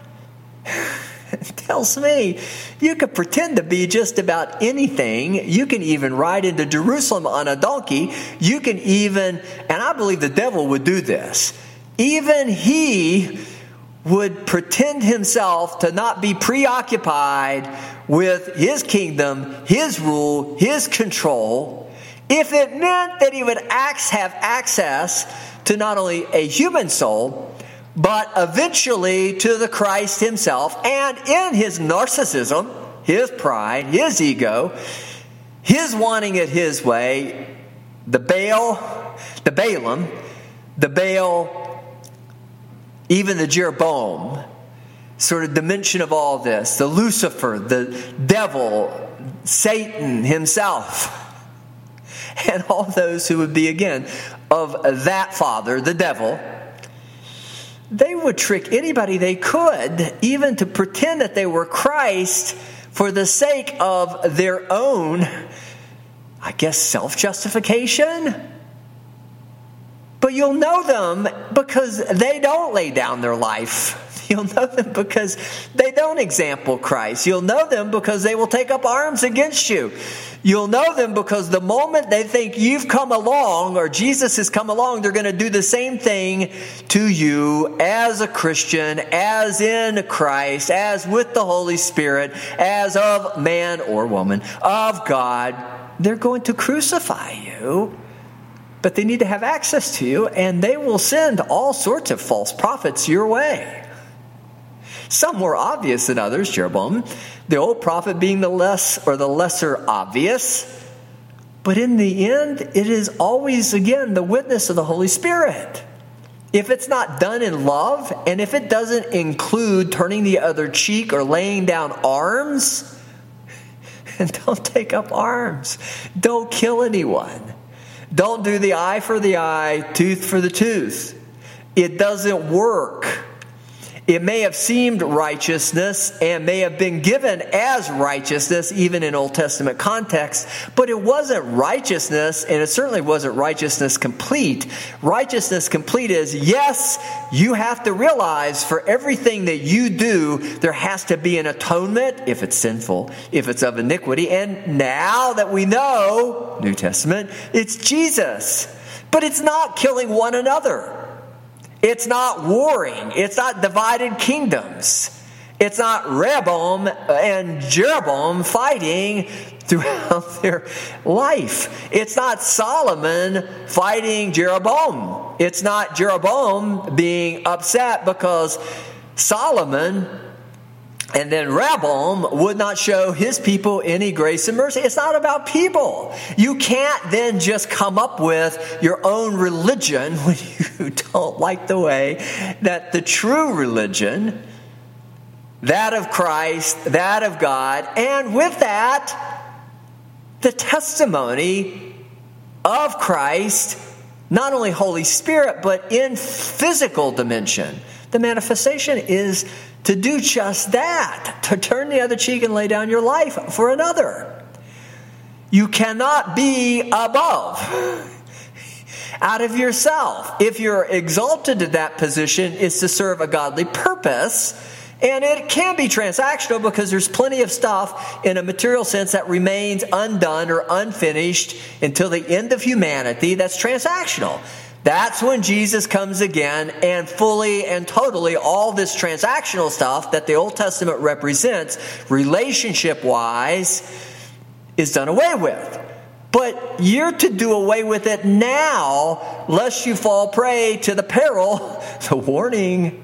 tells me you could pretend to be just about anything. You can even ride into Jerusalem on a donkey. You can even, and I believe the devil would do this, even he would pretend himself to not be preoccupied with his kingdom, his rule, his control, if it meant that he would have access to not only a human soul, but eventually to the Christ himself. And in his narcissism, his pride, his ego, his wanting it his way, the Baal, the Balaam, the Baal, even the Jeroboam, sort of dimension of all this, the Lucifer, the devil, Satan himself, and all those who would be again of that father, the devil they would trick anybody they could, even to pretend that they were Christ for the sake of their own, I guess, self justification. But you'll know them because they don't lay down their life. You'll know them because they don't example Christ. You'll know them because they will take up arms against you. You'll know them because the moment they think you've come along or Jesus has come along, they're going to do the same thing to you as a Christian, as in Christ, as with the Holy Spirit, as of man or woman, of God. They're going to crucify you but they need to have access to you, and they will send all sorts of false prophets your way. Some more obvious than others, Jeroboam, the old prophet being the less or the lesser obvious. But in the end, it is always, again, the witness of the Holy Spirit. If it's not done in love, and if it doesn't include turning the other cheek or laying down arms, and don't take up arms, don't kill anyone. Don't do the eye for the eye, tooth for the tooth. It doesn't work. It may have seemed righteousness and may have been given as righteousness, even in Old Testament context, but it wasn't righteousness, and it certainly wasn't righteousness complete. Righteousness complete is yes, you have to realize for everything that you do, there has to be an atonement if it's sinful, if it's of iniquity. And now that we know, New Testament, it's Jesus. But it's not killing one another. It's not warring. It's not divided kingdoms. It's not Rehoboam and Jeroboam fighting throughout their life. It's not Solomon fighting Jeroboam. It's not Jeroboam being upset because Solomon and then Rehoboam would not show his people any grace and mercy. It's not about people. You can't then just come up with your own religion when you don't like the way that the true religion, that of Christ, that of God, and with that, the testimony of Christ, not only Holy Spirit, but in physical dimension. The manifestation is to do just that, to turn the other cheek and lay down your life for another. You cannot be above out of yourself. If you're exalted to that position, it's to serve a godly purpose. And it can be transactional because there's plenty of stuff in a material sense that remains undone or unfinished until the end of humanity that's transactional. That's when Jesus comes again and fully and totally all this transactional stuff that the Old Testament represents, relationship wise, is done away with. But you're to do away with it now, lest you fall prey to the peril, the warning,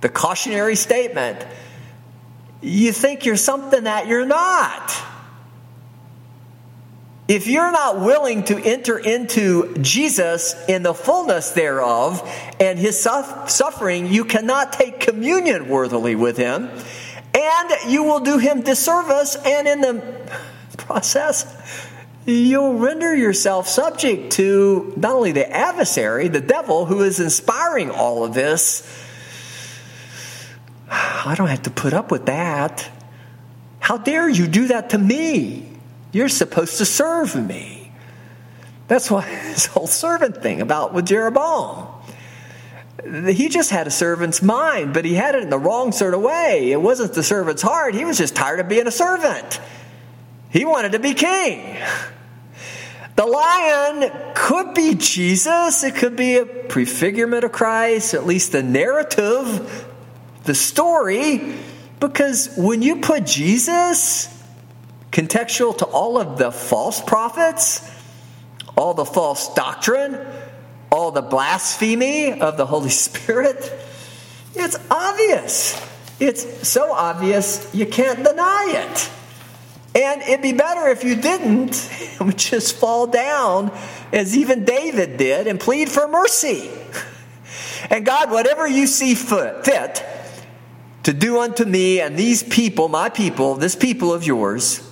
the cautionary statement. You think you're something that you're not. If you're not willing to enter into Jesus in the fullness thereof and his suffering, you cannot take communion worthily with him, and you will do him disservice, and in the process, you'll render yourself subject to not only the adversary, the devil, who is inspiring all of this. I don't have to put up with that. How dare you do that to me? You're supposed to serve me. That's why this whole servant thing about with Jeroboam. He just had a servant's mind, but he had it in the wrong sort of way. It wasn't the servant's heart. He was just tired of being a servant. He wanted to be king. The lion could be Jesus. It could be a prefigurement of Christ, at least the narrative, the story. Because when you put Jesus contextual to all of the false prophets, all the false doctrine, all the blasphemy of the Holy Spirit. It's obvious. It's so obvious you can't deny it. And it'd be better if you didn't, just fall down as even David did and plead for mercy. And God, whatever you see fit, to do unto me and these people, my people, this people of yours,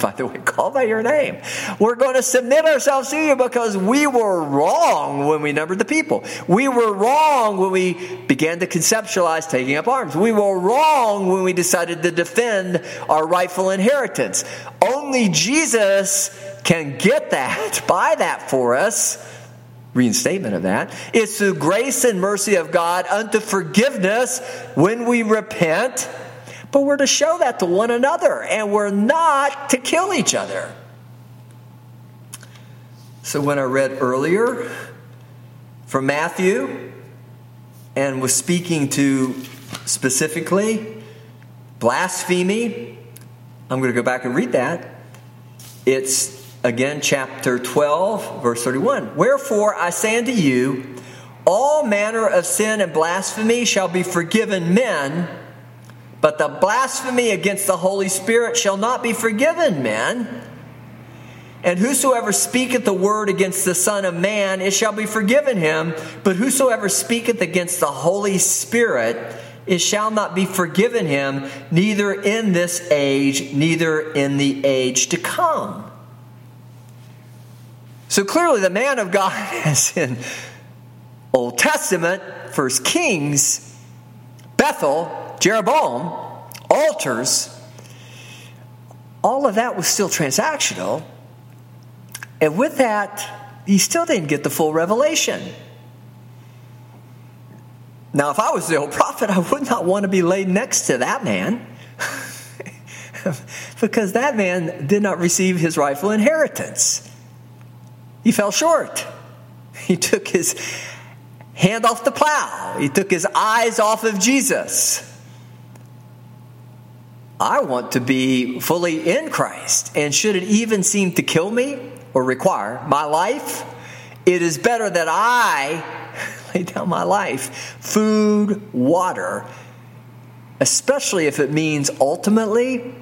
by the way, call by your name. We're going to submit ourselves to you because we were wrong when we numbered the people. We were wrong when we began to conceptualize taking up arms. We were wrong when we decided to defend our rightful inheritance. Only Jesus can get that, buy that for us reinstatement of that. It's the grace and mercy of God unto forgiveness when we repent. But we're to show that to one another, and we're not to kill each other. So when I read earlier from Matthew and was speaking to specifically blasphemy, I'm going to go back and read that. It's Again, chapter 12, verse 31. Wherefore I say unto you, all manner of sin and blasphemy shall be forgiven men, but the blasphemy against the Holy Spirit shall not be forgiven men. And whosoever speaketh the word against the Son of Man, it shall be forgiven him. But whosoever speaketh against the Holy Spirit, it shall not be forgiven him, neither in this age, neither in the age to come. So clearly, the man of God, is in Old Testament, First Kings, Bethel, Jeroboam, altars, all of that was still transactional. And with that, he still didn't get the full revelation. Now, if I was the old prophet, I would not want to be laid next to that man. because that man did not receive his rightful inheritance. He fell short. He took his hand off the plow, he took his eyes off of Jesus. I want to be fully in Christ, and should it even seem to kill me or require my life, it is better that I lay down my life. Food, water, especially if it means ultimately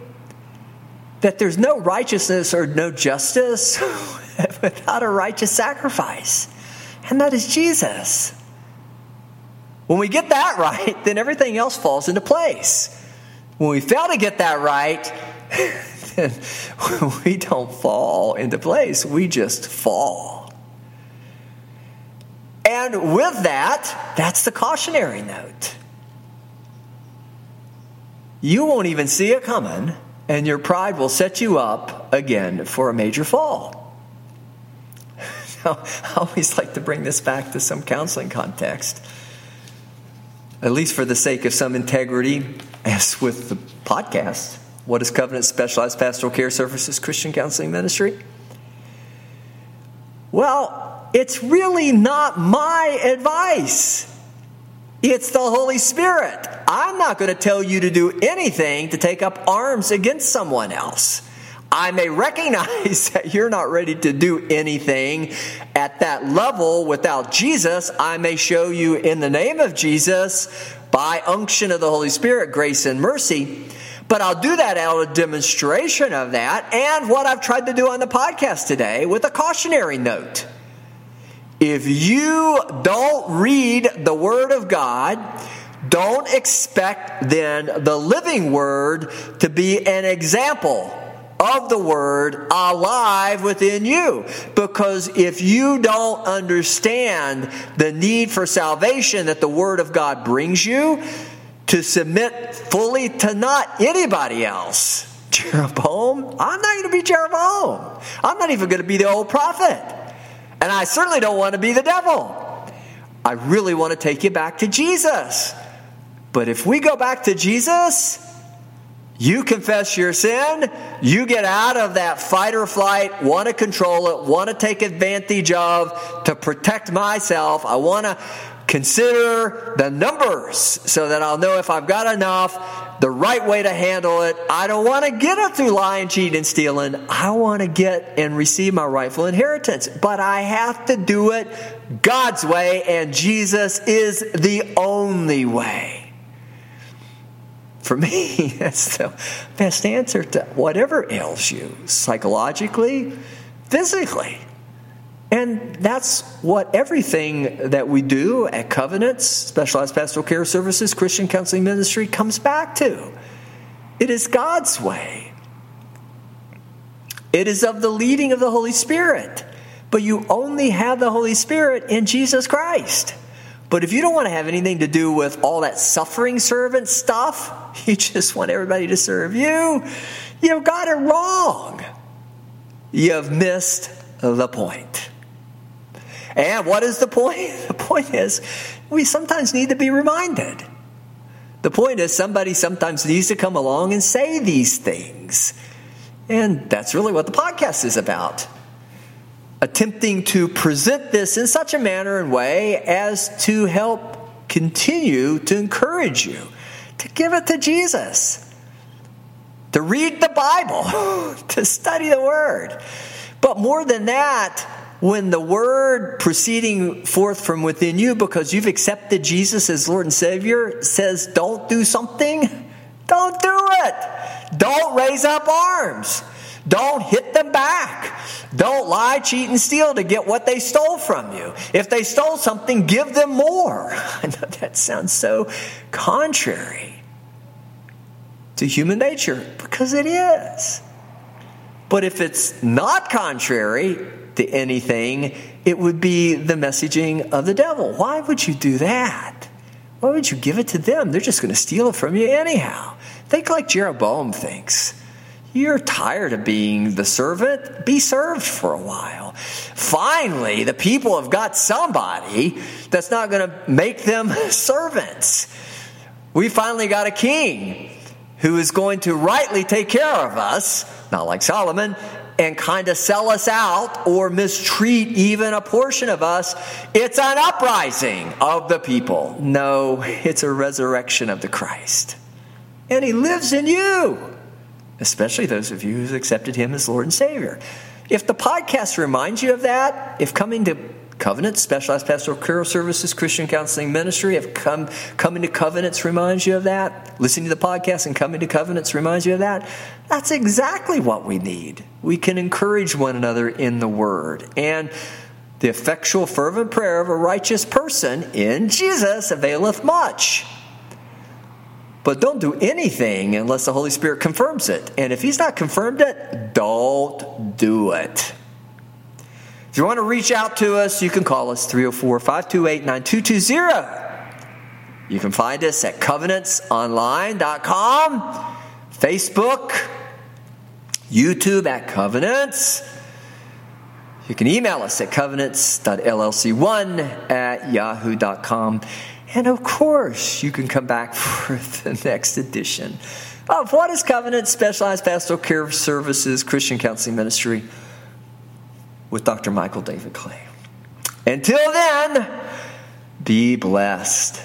that there's no righteousness or no justice without a righteous sacrifice, and that is Jesus. When we get that right, then everything else falls into place. When we fail to get that right, then we don't fall into place, we just fall. And with that, that's the cautionary note. You won't even see it coming, and your pride will set you up again for a major fall. Now, I always like to bring this back to some counseling context, at least for the sake of some integrity, as with the podcast. What is Covenant Specialized Pastoral Care Services Christian Counseling Ministry? Well, it's really not my advice. It's the Holy Spirit. I'm not going to tell you to do anything to take up arms against someone else. I may recognize that you're not ready to do anything at that level without Jesus. I may show you in the name of Jesus, by unction of the Holy Spirit, grace and mercy. But I'll do that out of demonstration of that and what I've tried to do on the podcast today with a cautionary note. If you don't read the Word of God, don't expect then the living Word to be an example of the Word alive within you. Because if you don't understand the need for salvation that the Word of God brings you, to submit fully to not anybody else. Jeroboam, I'm not going to be Jeroboam. I'm not even going to be the old prophet. And I certainly don't want to be the devil. I really want to take you back to Jesus. But if we go back to Jesus, you confess your sin, you get out of that fight or flight, want to control it, want to take advantage of to protect myself. I want to consider the numbers so that I'll know if I've got enough, the right way to handle it. I don't want to get it through lying, cheating, and stealing. I want to get and receive my rightful inheritance. But I have to do it God's way, and Jesus is the only way. For me, that's the best answer to whatever ails you psychologically, physically. And that's what everything that we do at Covenants, Specialized Pastoral Care Services, Christian Counseling Ministry comes back to. It is God's way. It is of the leading of the Holy Spirit. But you only have the Holy Spirit in Jesus Christ. But if you don't want to have anything to do with all that suffering servant stuff, you just want everybody to serve you, you've got it wrong. You have missed the point. And what is the point? The point is, we sometimes need to be reminded. The point is, somebody sometimes needs to come along and say these things. And that's really what the podcast is about. Attempting to present this in such a manner and way as to help continue to encourage you to give it to Jesus, to read the Bible, to study the Word. But more than that, when the word proceeding forth from within you because you've accepted Jesus as Lord and Savior says, don't do something, don't do it. Don't raise up arms. Don't hit them back. Don't lie, cheat, and steal to get what they stole from you. If they stole something, give them more. I know that sounds so contrary to human nature because it is. But if it's not contrary to anything, it would be the messaging of the devil. Why would you do that? Why would you give it to them? They're just going to steal it from you anyhow. Think like Jeroboam thinks. You're tired of being the servant. Be served for a while. Finally, the people have got somebody that's not going to make them servants. We finally got a king who is going to rightly take care of us, not like Solomon, and kind of sell us out or mistreat even a portion of us. It's an uprising of the people. No, it's a resurrection of the Christ. And he lives in you, especially those of you who've accepted him as Lord and Savior. If the podcast reminds you of that, if coming to Covenants, Specialized Pastoral Care Services, Christian Counseling Ministry. if come coming to Covenants reminds you of that. Listening to the podcast and coming to Covenants reminds you of that. That's exactly what we need. We can encourage one another in the Word. And the effectual, fervent prayer of a righteous person in Jesus availeth much. But don't do anything unless the Holy Spirit confirms it. And if He's not confirmed it, don't do it. If you want to reach out to us, you can call us 304 528 9220. You can find us at covenantsonline.com, Facebook, YouTube at Covenants. You can email us at covenants.llc1 at yahoo.com. And of course, you can come back for the next edition of What is Covenant Specialized Pastoral Care Services Christian Counseling Ministry with Dr. Michael David Clay. Until then, be blessed.